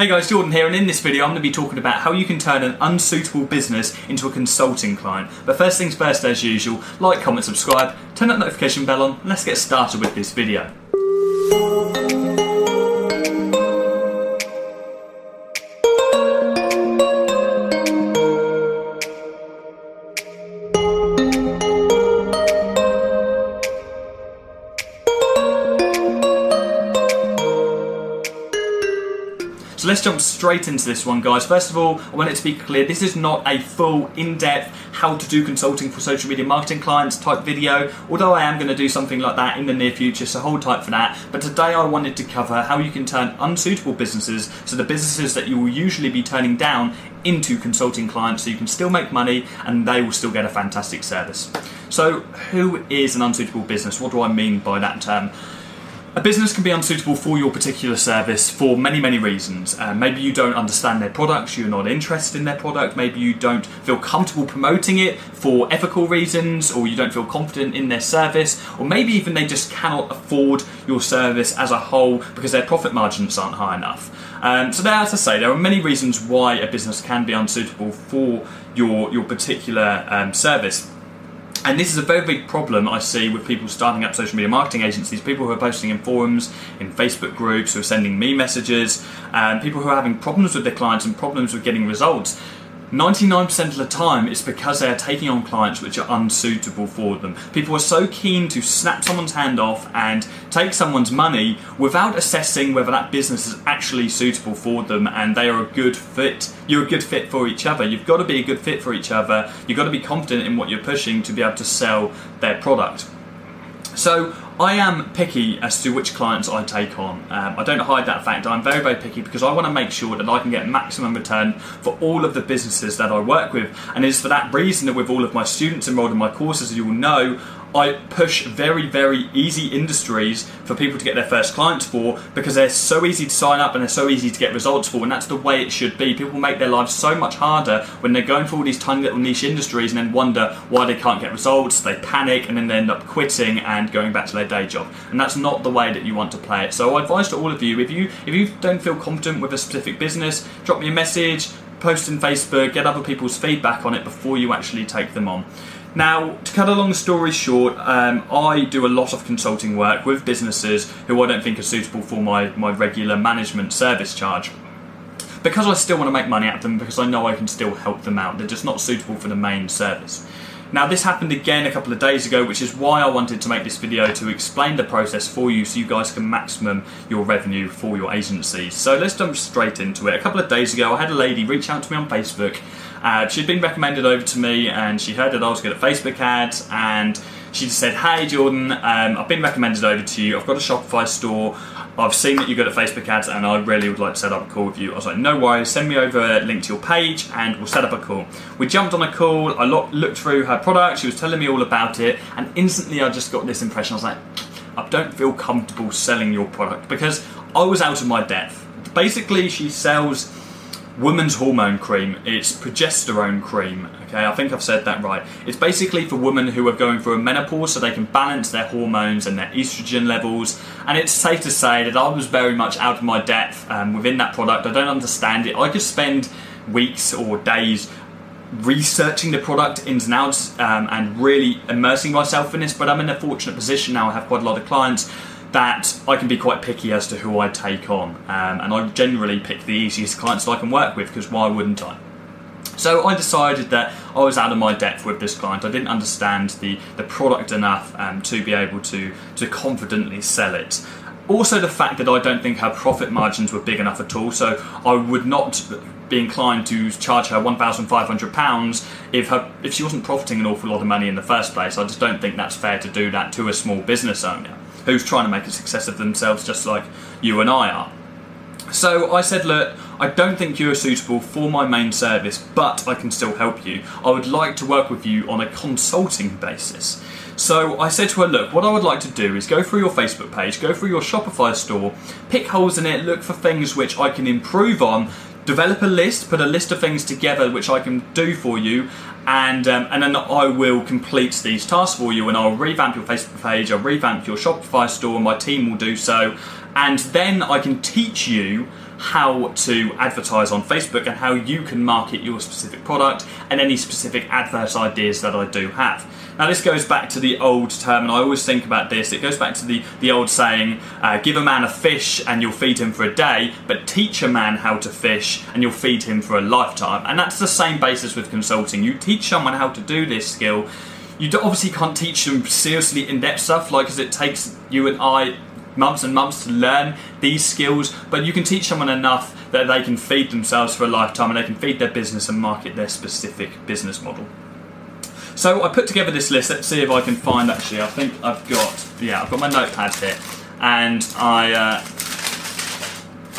Hey guys, Jordan here, and in this video I'm going to be talking about how you can turn an unsuitable business into a consulting client. But first things first, as usual, like, comment, subscribe, turn that notification bell on, and let's get started with this video. So let's jump straight into this one, guys. First of all, I want it to be clear this is not a full, in depth, how to do consulting for social media marketing clients type video, although I am going to do something like that in the near future, so hold tight for that. But today I wanted to cover how you can turn unsuitable businesses, so the businesses that you will usually be turning down, into consulting clients so you can still make money and they will still get a fantastic service. So, who is an unsuitable business? What do I mean by that term? A business can be unsuitable for your particular service for many, many reasons. Uh, maybe you don't understand their products, you're not interested in their product, maybe you don't feel comfortable promoting it for ethical reasons, or you don't feel confident in their service, or maybe even they just cannot afford your service as a whole because their profit margins aren't high enough. Um, so, there, as I say, there are many reasons why a business can be unsuitable for your, your particular um, service. And this is a very big problem I see with people starting up social media marketing agencies, people who are posting in forums, in Facebook groups, who are sending me messages, and people who are having problems with their clients and problems with getting results. 99% of the time it's because they are taking on clients which are unsuitable for them. People are so keen to snap someone's hand off and take someone's money without assessing whether that business is actually suitable for them and they are a good fit. You're a good fit for each other. You've got to be a good fit for each other. You've got to be confident in what you're pushing to be able to sell their product. So I am picky as to which clients I take on. Um, I don't hide that fact. I'm very, very picky because I want to make sure that I can get maximum return for all of the businesses that I work with. And it's for that reason that with all of my students enrolled in my courses, you will know, I push very, very easy industries for people to get their first clients for because they're so easy to sign up and they're so easy to get results for, and that's the way it should be. People make their lives so much harder when they're going for all these tiny little niche industries and then wonder why they can't get results. They panic and then they end up quitting and going back to their day job. And that's not the way that you want to play it. So I advise to all of you if you if you don't feel confident with a specific business, drop me a message, post in Facebook, get other people's feedback on it before you actually take them on. Now, to cut a long story short, um, I do a lot of consulting work with businesses who I don't think are suitable for my, my regular management service charge. Because I still want to make money of them, because I know I can still help them out, they're just not suitable for the main service. Now, this happened again a couple of days ago, which is why I wanted to make this video to explain the process for you so you guys can maximum your revenue for your agencies. So let's jump straight into it. A couple of days ago, I had a lady reach out to me on Facebook uh, she'd been recommended over to me, and she heard that I was good at Facebook ads, and she just said, "Hey Jordan, um, I've been recommended over to you. I've got a Shopify store. I've seen that you're good at Facebook ads, and I really would like to set up a call with you." I was like, "No worries. Send me over a link to your page, and we'll set up a call." We jumped on a call. I looked through her product. She was telling me all about it, and instantly I just got this impression. I was like, "I don't feel comfortable selling your product because I was out of my depth." Basically, she sells women's hormone cream. It's progesterone cream. Okay, I think I've said that right. It's basically for women who are going through a menopause so they can balance their hormones and their estrogen levels. And it's safe to say that I was very much out of my depth um, within that product. I don't understand it. I could spend weeks or days researching the product ins and outs um, and really immersing myself in this. But I'm in a fortunate position now. I have quite a lot of clients that I can be quite picky as to who I take on, um, and I generally pick the easiest clients that I can work with because why wouldn't I? So I decided that I was out of my depth with this client. I didn't understand the, the product enough um, to be able to, to confidently sell it. Also, the fact that I don't think her profit margins were big enough at all, so I would not be inclined to charge her £1,500 if her if she wasn't profiting an awful lot of money in the first place. I just don't think that's fair to do that to a small business owner who's trying to make a success of themselves just like you and I are. So I said, look, I don't think you're suitable for my main service, but I can still help you. I would like to work with you on a consulting basis. So I said to her, look, what I would like to do is go through your Facebook page, go through your Shopify store, pick holes in it, look for things which I can improve on, develop a list, put a list of things together which I can do for you, and um, and then I will complete these tasks for you, and I'll revamp your Facebook page, I'll revamp your Shopify store, and my team will do so, and then I can teach you how to advertise on Facebook and how you can market your specific product and any specific adverse ideas that I do have. Now, this goes back to the old term, and I always think about this. It goes back to the, the old saying uh, give a man a fish and you'll feed him for a day, but teach a man how to fish and you'll feed him for a lifetime. And that's the same basis with consulting. You teach someone how to do this skill. You obviously can't teach them seriously in depth stuff, like as it takes you and I months and months to learn these skills, but you can teach someone enough that they can feed themselves for a lifetime and they can feed their business and market their specific business model. So I put together this list. Let's see if I can find. Actually, I think I've got. Yeah, I've got my notepad here, and I. Uh,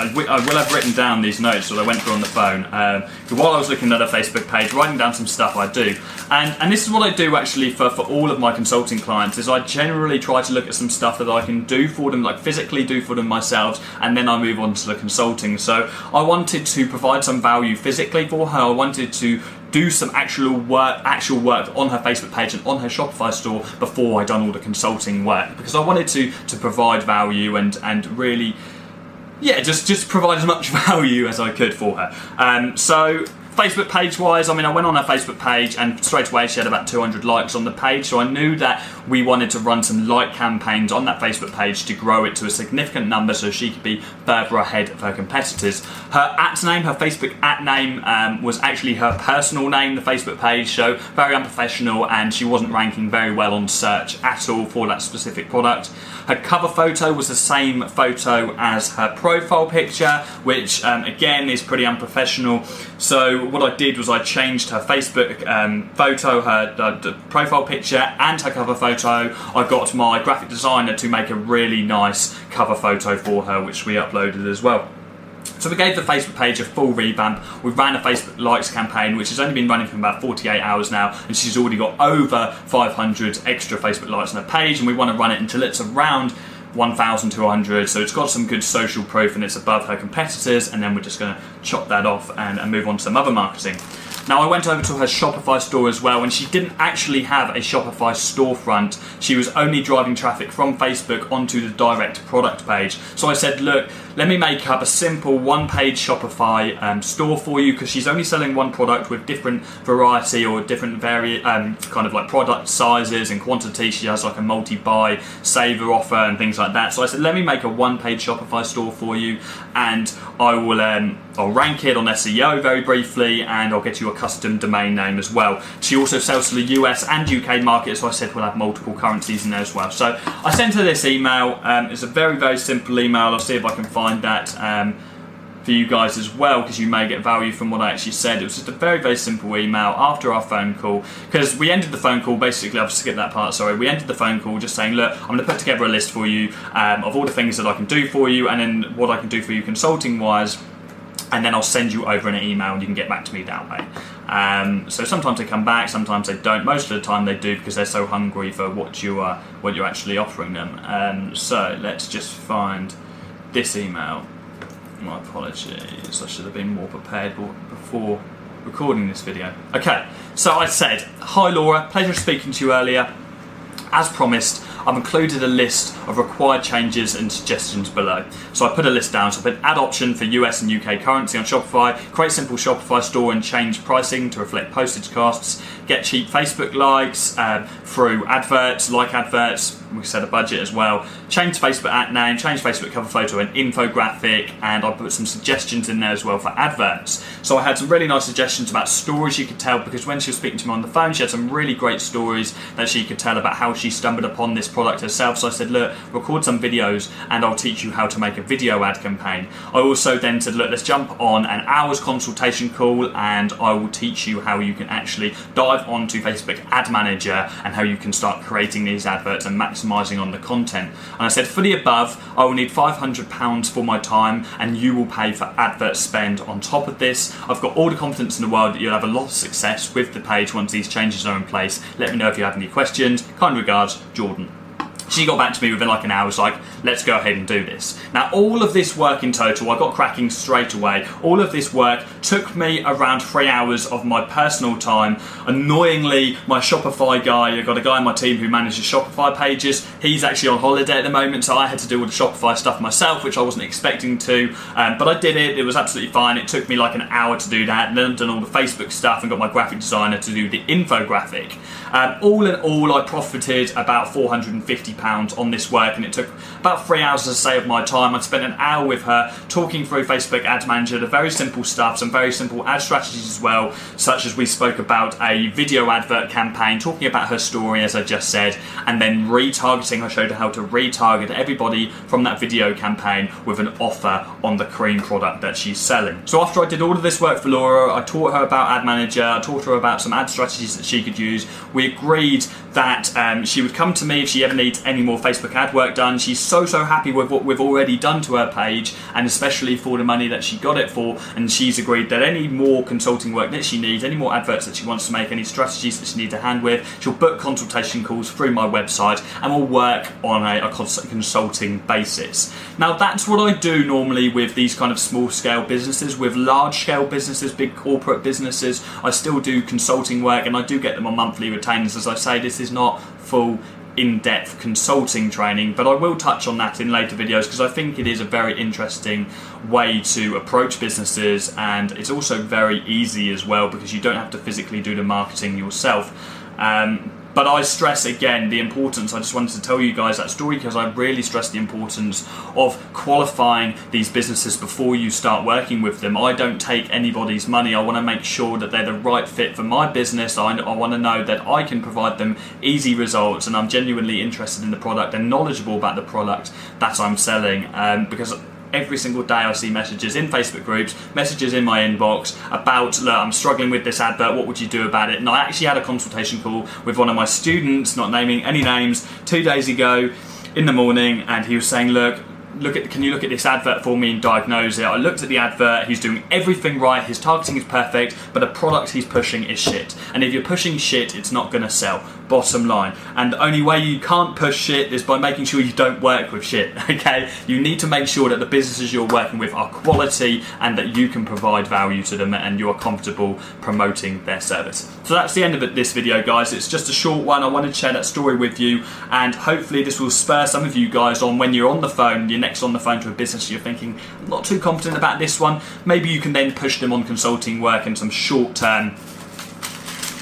I, w- I will have written down these notes that I went through on the phone. Um, while I was looking at a Facebook page, writing down some stuff I do, and and this is what I do actually for, for all of my consulting clients. Is I generally try to look at some stuff that I can do for them, like physically do for them myself, and then I move on to the consulting. So I wanted to provide some value physically for her. I wanted to do some actual work, actual work on her Facebook page and on her Shopify store before I done all the consulting work because I wanted to to provide value and and really yeah, just just provide as much value as I could for her. Um, so Facebook page wise, I mean, I went on her Facebook page and straight away she had about 200 likes on the page. So I knew that we wanted to run some like campaigns on that Facebook page to grow it to a significant number so she could be further ahead of her competitors. Her at name, her Facebook at name, um, was actually her personal name, the Facebook page. So very unprofessional and she wasn't ranking very well on search at all for that specific product. Her cover photo was the same photo as her profile picture, which um, again is pretty unprofessional. So what I did was I changed her Facebook um, photo, her uh, profile picture, and her cover photo. I got my graphic designer to make a really nice cover photo for her, which we uploaded as well. So we gave the Facebook page a full revamp. We ran a Facebook likes campaign, which has only been running for about 48 hours now, and she's already got over 500 extra Facebook likes on her page. And we want to run it until it's around 1,200. So it's got some good social proof and it's above her competitors. And then we're just going to chop that off and, and move on to some other marketing. Now, I went over to her Shopify store as well, and she didn't actually have a Shopify storefront. She was only driving traffic from Facebook onto the direct product page. So I said, Look, let me make up a simple one page Shopify um, store for you because she's only selling one product with different variety or different vari- um, kind of like product sizes and quantity. She has like a multi buy saver offer and things like that. So I said, let me make a one page Shopify store for you and I will um, I'll rank it on SEO very briefly and I'll get you a custom domain name as well. She also sells to the US and UK market, so I said we'll have multiple currencies in there as well. So I sent her this email. Um, it's a very, very simple email. I'll see if I can find find that um, for you guys as well because you may get value from what I actually said. It was just a very, very simple email after our phone call because we ended the phone call basically, I've skipped that part, sorry. We ended the phone call just saying, look, I'm going to put together a list for you um, of all the things that I can do for you and then what I can do for you consulting wise and then I'll send you over an email and you can get back to me that way. Um, so sometimes they come back, sometimes they don't. Most of the time they do because they're so hungry for what you are, what you're actually offering them. Um, so let's just find this email. My apologies, I should have been more prepared before recording this video. Okay, so I said, Hi Laura, pleasure speaking to you earlier. As promised, I've included a list of required changes and suggestions below. So I put a list down. So I put add option for US and UK currency on Shopify, create simple Shopify store and change pricing to reflect postage costs, get cheap Facebook likes uh, through adverts, like adverts, we set a budget as well, change Facebook ad name, change Facebook cover photo and infographic, and I put some suggestions in there as well for adverts. So I had some really nice suggestions about stories you could tell because when she was speaking to me on the phone, she had some really great stories that she could tell about how she stumbled upon this product herself. So I said, look, record some videos and I'll teach you how to make a video ad campaign. I also then said, look, let's jump on an hour's consultation call and I will teach you how you can actually dive onto Facebook Ad Manager and how you can start creating these adverts and maximizing on the content. And I said, for the above, I will need £500 for my time and you will pay for advert spend on top of this. I've got all the confidence in the world that you'll have a lot of success with the page once these changes are in place. Let me know if you have any questions. Kind regards, Jordan. She got back to me within like an hour, was like, let's go ahead and do this. Now, all of this work in total, I got cracking straight away. All of this work took me around three hours of my personal time. Annoyingly, my Shopify guy, I've got a guy on my team who manages Shopify pages. He's actually on holiday at the moment, so I had to do all the Shopify stuff myself, which I wasn't expecting to. Um, but I did it, it was absolutely fine. It took me like an hour to do that, and then I've done all the Facebook stuff and got my graphic designer to do the infographic. Um, all in all, I profited about £450 on this work, and it took about three hours to of my time. I spent an hour with her talking through Facebook Ads Manager, the very simple stuff, some very simple ad strategies as well, such as we spoke about a video advert campaign, talking about her story, as I just said, and then retargeting. I showed her how to retarget everybody from that video campaign with an offer on the cream product that she's selling. So after I did all of this work for Laura, I taught her about Ad Manager, I taught her about some ad strategies that she could use. We agreed that um, she would come to me if she ever needs any more Facebook ad work done. She's so so happy with what we've already done to her page, and especially for the money that she got it for. And she's agreed that any more consulting work that she needs, any more adverts that she wants to make, any strategies that she needs a hand with, she'll book consultation calls through my website, and we'll work on a, a consulting basis. Now that's what I do normally with these kind of small scale businesses. With large scale businesses, big corporate businesses, I still do consulting work, and I do get them on monthly retainers. As I say, this is not full in-depth consulting training but I will touch on that in later videos because I think it is a very interesting way to approach businesses and it's also very easy as well because you don't have to physically do the marketing yourself. Um, but I stress again the importance. I just wanted to tell you guys that story because I really stress the importance of qualifying these businesses before you start working with them. I don't take anybody's money. I want to make sure that they're the right fit for my business. I, I want to know that I can provide them easy results and I'm genuinely interested in the product and knowledgeable about the product that I'm selling um, because every single day I see messages in Facebook groups, messages in my inbox about, look, I'm struggling with this advert, what would you do about it? And I actually had a consultation call with one of my students, not naming any names, two days ago in the morning, and he was saying, look, look at can you look at this advert for me and diagnose it? I looked at the advert, he's doing everything right, his targeting is perfect, but the product he's pushing is shit. And if you're pushing shit, it's not gonna sell. Bottom line. And the only way you can't push shit is by making sure you don't work with shit. Okay? You need to make sure that the businesses you're working with are quality and that you can provide value to them and you are comfortable promoting their service. So that's the end of this video, guys. It's just a short one. I wanted to share that story with you, and hopefully this will spur some of you guys on when you're on the phone, you're next on the phone to a business, you're thinking, I'm not too confident about this one. Maybe you can then push them on consulting work and some short-term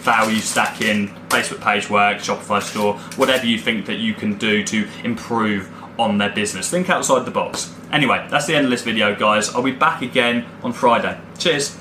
value stacking, Facebook page work, Shopify store, whatever you think that you can do to improve on their business. Think outside the box. Anyway, that's the end of this video, guys. I'll be back again on Friday. Cheers.